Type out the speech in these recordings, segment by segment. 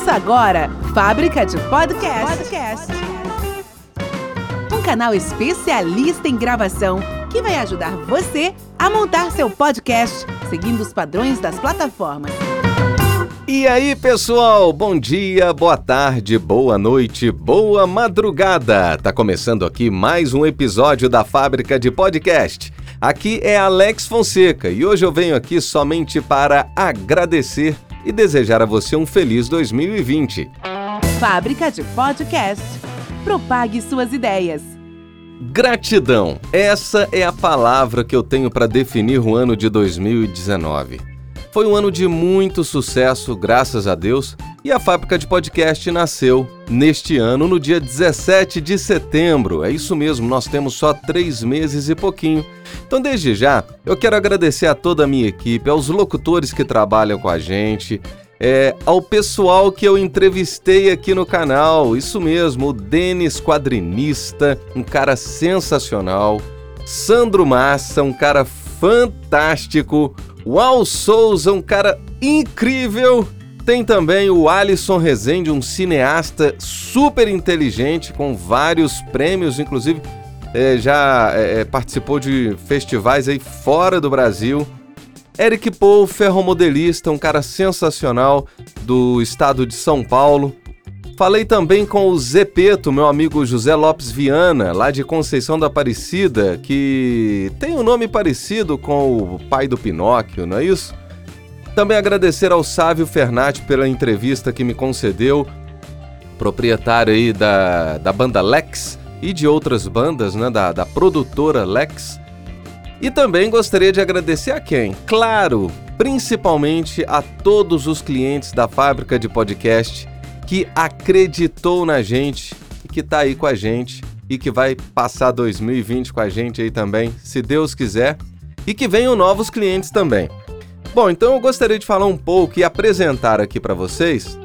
Ouça agora Fábrica de Podcast. Podcast. Um canal especialista em gravação que vai ajudar você a montar seu podcast seguindo os padrões das plataformas. E aí, pessoal? Bom dia, boa tarde, boa noite, boa madrugada. Tá começando aqui mais um episódio da Fábrica de Podcast. Aqui é Alex Fonseca e hoje eu venho aqui somente para agradecer e desejar a você um feliz 2020. Fábrica de Podcast. Propague suas ideias. Gratidão. Essa é a palavra que eu tenho para definir o ano de 2019. Foi um ano de muito sucesso, graças a Deus, e a fábrica de podcast nasceu neste ano, no dia 17 de setembro. É isso mesmo, nós temos só três meses e pouquinho. Então, desde já, eu quero agradecer a toda a minha equipe, aos locutores que trabalham com a gente, é, ao pessoal que eu entrevistei aqui no canal. Isso mesmo, o Denis Quadrinista, um cara sensacional. Sandro Massa, um cara fantástico. Al Souza, um cara incrível. Tem também o Alisson Rezende, um cineasta super inteligente, com vários prêmios, inclusive é, já é, é, participou de festivais aí fora do Brasil. Eric Paul, ferromodelista, um cara sensacional do estado de São Paulo. Falei também com o Zepeto, meu amigo José Lopes Viana, lá de Conceição da Aparecida, que tem um nome parecido com o pai do Pinóquio, não é isso? Também agradecer ao Sávio Fernati pela entrevista que me concedeu, proprietário aí da, da banda Lex e de outras bandas, né, da, da produtora Lex. E também gostaria de agradecer a quem? Claro, principalmente a todos os clientes da fábrica de podcast que acreditou na gente e que está aí com a gente e que vai passar 2020 com a gente aí também, se Deus quiser, e que venham novos clientes também. Bom, então eu gostaria de falar um pouco e apresentar aqui para vocês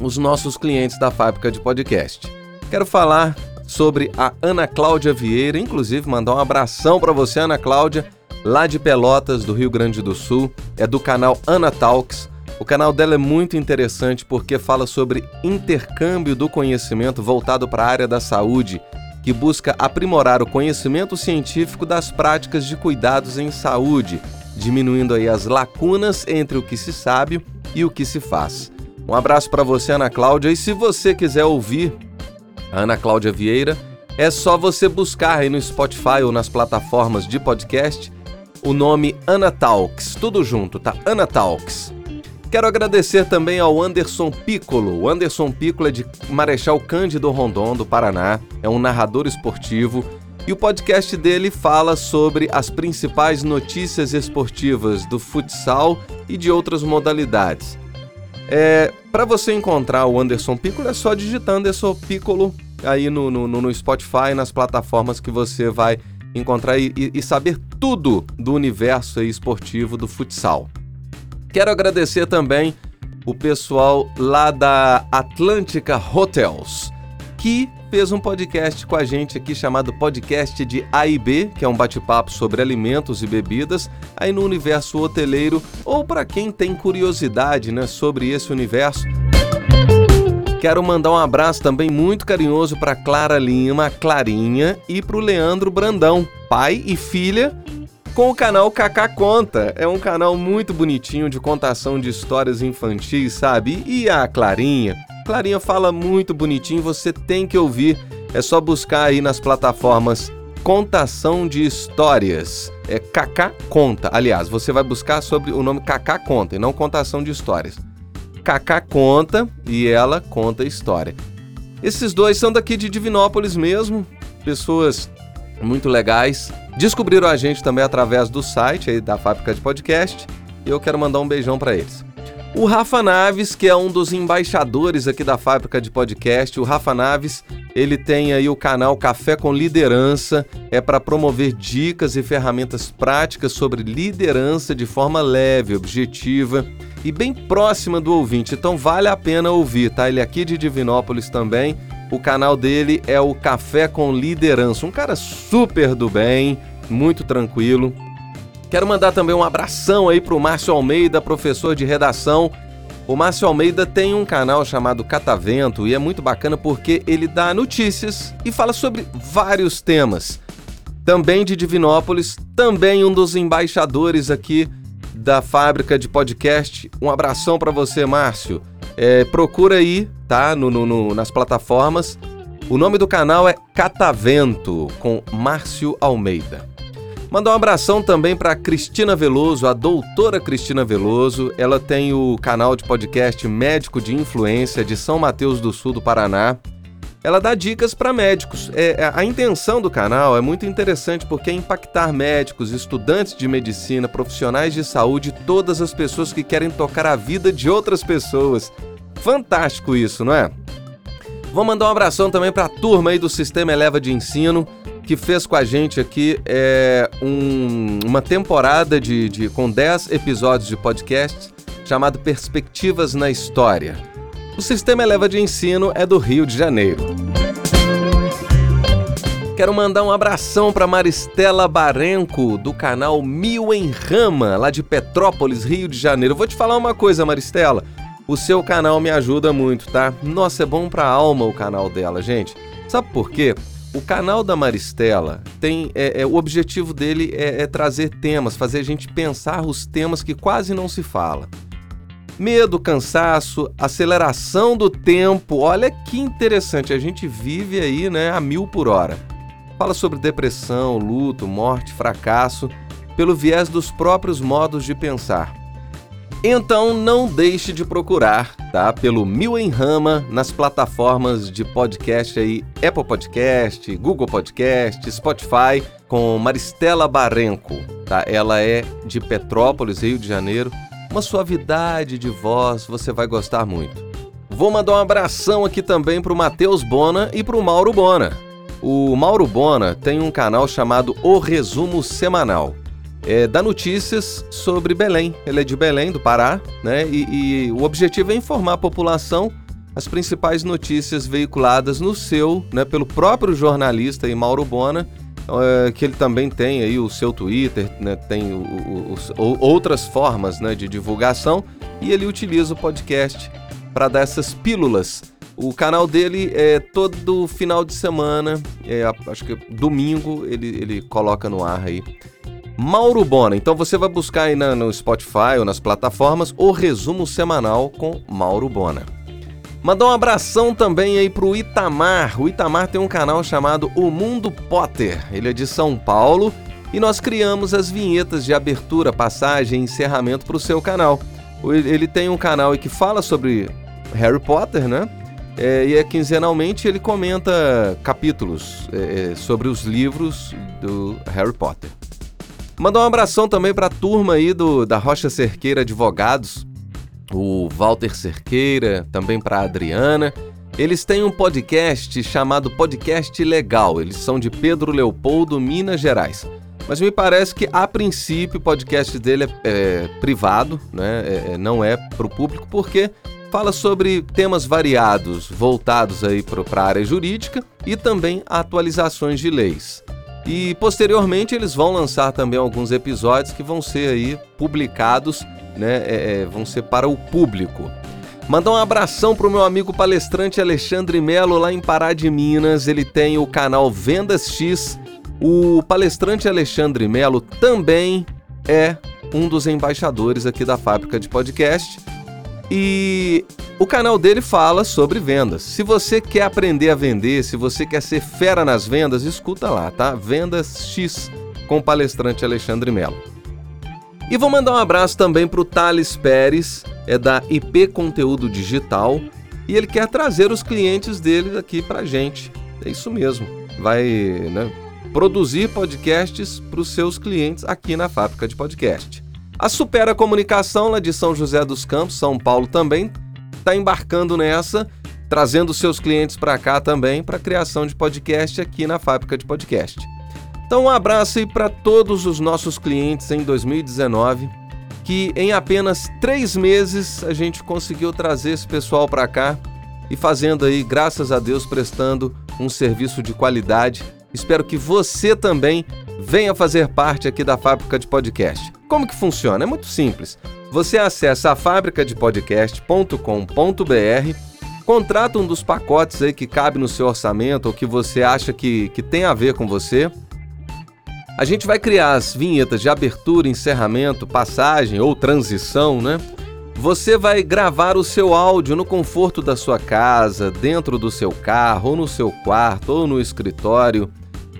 os nossos clientes da fábrica de podcast. Quero falar sobre a Ana Cláudia Vieira, inclusive mandar um abração para você, Ana Cláudia, lá de Pelotas, do Rio Grande do Sul, é do canal Ana Talks. O canal dela é muito interessante porque fala sobre intercâmbio do conhecimento voltado para a área da saúde, que busca aprimorar o conhecimento científico das práticas de cuidados em saúde, diminuindo aí as lacunas entre o que se sabe e o que se faz. Um abraço para você, Ana Cláudia, e se você quiser ouvir a Ana Cláudia Vieira, é só você buscar aí no Spotify ou nas plataformas de podcast o nome Ana Talks, tudo junto, tá? Ana Talks. Quero agradecer também ao Anderson Piccolo. O Anderson Piccolo é de Marechal Cândido Rondon, do Paraná. É um narrador esportivo e o podcast dele fala sobre as principais notícias esportivas do futsal e de outras modalidades. É, Para você encontrar o Anderson Piccolo é só digitar Anderson Piccolo aí no, no, no Spotify, nas plataformas que você vai encontrar e, e saber tudo do universo esportivo do futsal. Quero agradecer também o pessoal lá da Atlântica Hotels, que fez um podcast com a gente aqui chamado Podcast de A e B, que é um bate-papo sobre alimentos e bebidas aí no universo hoteleiro ou para quem tem curiosidade, né, sobre esse universo. Quero mandar um abraço também muito carinhoso para Clara Lima, Clarinha e para o Leandro Brandão, pai e filha com o canal Kaká Conta. É um canal muito bonitinho de contação de histórias infantis, sabe? E a Clarinha? Clarinha fala muito bonitinho, você tem que ouvir. É só buscar aí nas plataformas Contação de Histórias. É Kaká Conta. Aliás, você vai buscar sobre o nome Kaká Conta e não Contação de Histórias. Kaká Conta e ela conta história. Esses dois são daqui de Divinópolis mesmo, pessoas muito legais. Descobriram a gente também através do site aí da Fábrica de Podcast e eu quero mandar um beijão para eles. O Rafa Naves, que é um dos embaixadores aqui da Fábrica de Podcast, o Rafa Naves, ele tem aí o canal Café com Liderança, é para promover dicas e ferramentas práticas sobre liderança de forma leve, objetiva e bem próxima do ouvinte. Então vale a pena ouvir, tá? Ele é aqui de Divinópolis também o canal dele é o Café com Liderança. Um cara super do bem, muito tranquilo. Quero mandar também um abração aí pro Márcio Almeida, professor de redação O Márcio Almeida tem um canal chamado Catavento e é muito bacana porque ele dá notícias e fala sobre vários temas. Também de Divinópolis, também um dos embaixadores aqui da fábrica de podcast. Um abração para você, Márcio. É, procura aí, tá? No, no, no, nas plataformas. O nome do canal é Catavento, com Márcio Almeida. Mandar um abração também para Cristina Veloso, a doutora Cristina Veloso. Ela tem o canal de podcast Médico de Influência de São Mateus do Sul do Paraná. Ela dá dicas para médicos. É, é, a intenção do canal é muito interessante porque é impactar médicos, estudantes de medicina, profissionais de saúde, todas as pessoas que querem tocar a vida de outras pessoas. Fantástico isso, não é? Vou mandar um abração também para a turma aí do Sistema Eleva de Ensino que fez com a gente aqui é, um, uma temporada de, de, com 10 episódios de podcast chamado Perspectivas na História. O Sistema Eleva de Ensino é do Rio de Janeiro. Quero mandar um abração para Maristela Barenco, do canal Mil em Rama, lá de Petrópolis, Rio de Janeiro. Vou te falar uma coisa, Maristela. O seu canal me ajuda muito, tá? Nossa, é bom pra alma o canal dela, gente. Sabe por quê? O canal da Maristela tem. É, é, o objetivo dele é, é trazer temas, fazer a gente pensar os temas que quase não se fala. Medo, cansaço, aceleração do tempo. Olha que interessante, a gente vive aí né, a mil por hora. Fala sobre depressão, luto, morte, fracasso, pelo viés dos próprios modos de pensar. Então não deixe de procurar, tá? Pelo Mil em Rama nas plataformas de podcast aí, Apple Podcast, Google Podcast, Spotify, com Maristela Barenco, tá? Ela é de Petrópolis, Rio de Janeiro. Uma suavidade de voz, você vai gostar muito. Vou mandar um abração aqui também pro Matheus Bona e pro Mauro Bona. O Mauro Bona tem um canal chamado O Resumo Semanal é, dá notícias sobre Belém. Ele é de Belém, do Pará, né? E, e, o objetivo é informar a população as principais notícias veiculadas no seu, né, pelo próprio jornalista e Mauro Bona, é, que ele também tem aí o seu Twitter, né, tem outras formas né, de divulgação e ele utiliza o podcast para dar essas pílulas. O canal dele é todo final de semana, é, acho que domingo ele, ele coloca no ar aí Mauro Bona. Então você vai buscar aí na, no Spotify ou nas plataformas o resumo semanal com Mauro Bona. Mandar um abração também aí pro Itamar. O Itamar tem um canal chamado O Mundo Potter. Ele é de São Paulo e nós criamos as vinhetas de abertura, passagem e encerramento para o seu canal. Ele tem um canal que fala sobre Harry Potter, né? É, e é quinzenalmente ele comenta capítulos é, é sobre os livros do Harry Potter. Mandar um abração também para a turma aí do, da Rocha Cerqueira Advogados, o Walter Cerqueira, também para a Adriana. Eles têm um podcast chamado Podcast Legal. Eles são de Pedro Leopoldo, Minas Gerais. Mas me parece que, a princípio, o podcast dele é, é privado, né? É, é não é para o público, porque fala sobre temas variados, voltados aí para a área jurídica e também atualizações de leis. E posteriormente eles vão lançar também alguns episódios que vão ser aí publicados, né? É, é, vão ser para o público. Mandar um abração para o meu amigo palestrante Alexandre Melo lá em Pará de Minas. Ele tem o canal Vendas X. O palestrante Alexandre Melo também é um dos embaixadores aqui da fábrica de podcast. E o canal dele fala sobre vendas. Se você quer aprender a vender, se você quer ser fera nas vendas, escuta lá, tá? Vendas X com o palestrante Alexandre Melo. E vou mandar um abraço também para o Thales Pérez, é da IP Conteúdo Digital, e ele quer trazer os clientes dele aqui para gente. É isso mesmo. Vai né, produzir podcasts para os seus clientes aqui na fábrica de podcast. A Supera Comunicação, lá de São José dos Campos, São Paulo também, está embarcando nessa, trazendo seus clientes para cá também para criação de podcast aqui na fábrica de podcast. Então, um abraço aí para todos os nossos clientes em 2019, que em apenas três meses a gente conseguiu trazer esse pessoal para cá e fazendo aí, graças a Deus, prestando um serviço de qualidade. Espero que você também venha fazer parte aqui da fábrica de podcast. Como que funciona? É muito simples. Você acessa a fabricadepodcast.com.br, contrata um dos pacotes aí que cabe no seu orçamento ou que você acha que, que tem a ver com você. A gente vai criar as vinhetas de abertura, encerramento, passagem ou transição, né? Você vai gravar o seu áudio no conforto da sua casa, dentro do seu carro, ou no seu quarto, ou no escritório.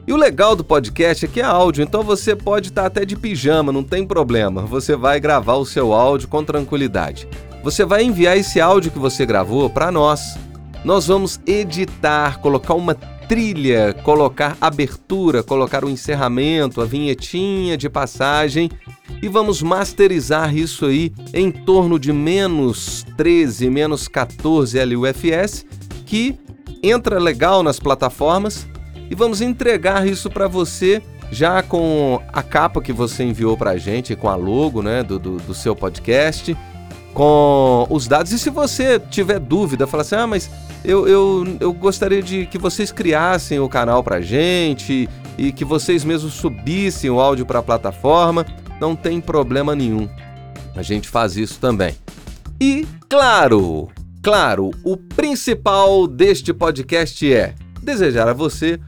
E o legal do podcast é que é áudio, então você pode estar até de pijama, não tem problema. Você vai gravar o seu áudio com tranquilidade. Você vai enviar esse áudio que você gravou para nós. Nós vamos editar, colocar uma trilha, colocar abertura, colocar o encerramento, a vinhetinha de passagem e vamos masterizar isso aí em torno de menos 13, menos 14 LUFS, que entra legal nas plataformas e vamos entregar isso para você já com a capa que você enviou para a gente, com a logo né, do, do, do, seu podcast, com os dados. E se você tiver dúvida, falar assim, ah, mas eu, eu, eu gostaria de que vocês criassem o canal para a gente e que vocês mesmos subissem o áudio para a plataforma, não tem problema nenhum. A gente faz isso também. E, claro, claro, o principal deste podcast é desejar a você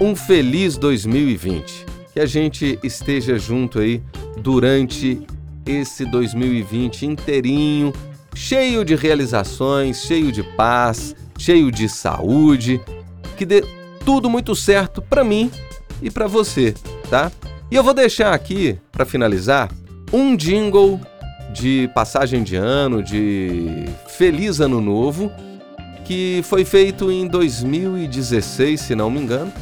um feliz 2020. Que a gente esteja junto aí durante esse 2020 inteirinho, cheio de realizações, cheio de paz, cheio de saúde, que dê tudo muito certo para mim e para você, tá? E eu vou deixar aqui para finalizar um jingle de passagem de ano, de feliz ano novo, que foi feito em 2016, se não me engano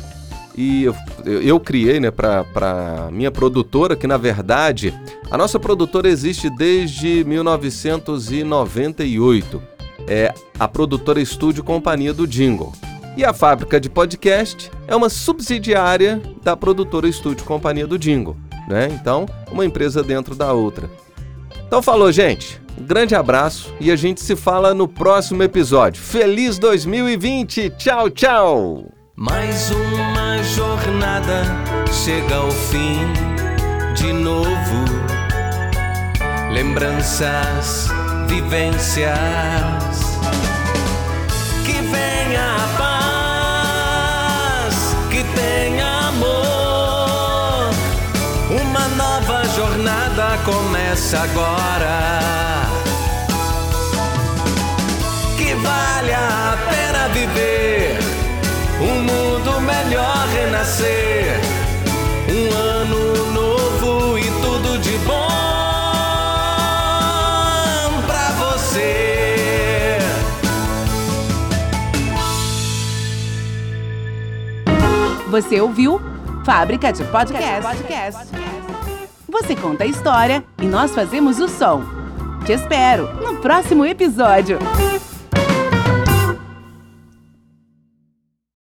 e eu, eu criei né, para minha produtora, que na verdade a nossa produtora existe desde 1998. É a produtora Estúdio Companhia do Jingle. E a fábrica de podcast é uma subsidiária da produtora Estúdio Companhia do Jingle. Né? Então, uma empresa dentro da outra. Então falou, gente. Um grande abraço e a gente se fala no próximo episódio. Feliz 2020! Tchau, tchau! Mais uma jornada chega ao fim de novo. Lembranças, vivências. Que venha a paz, que tenha amor. Uma nova jornada começa agora. Vale a pena viver um mundo melhor renascer, um ano novo e tudo de bom pra você. Você ouviu Fábrica de Podcast. Podcast. Você conta a história e nós fazemos o som. Te espero no próximo episódio.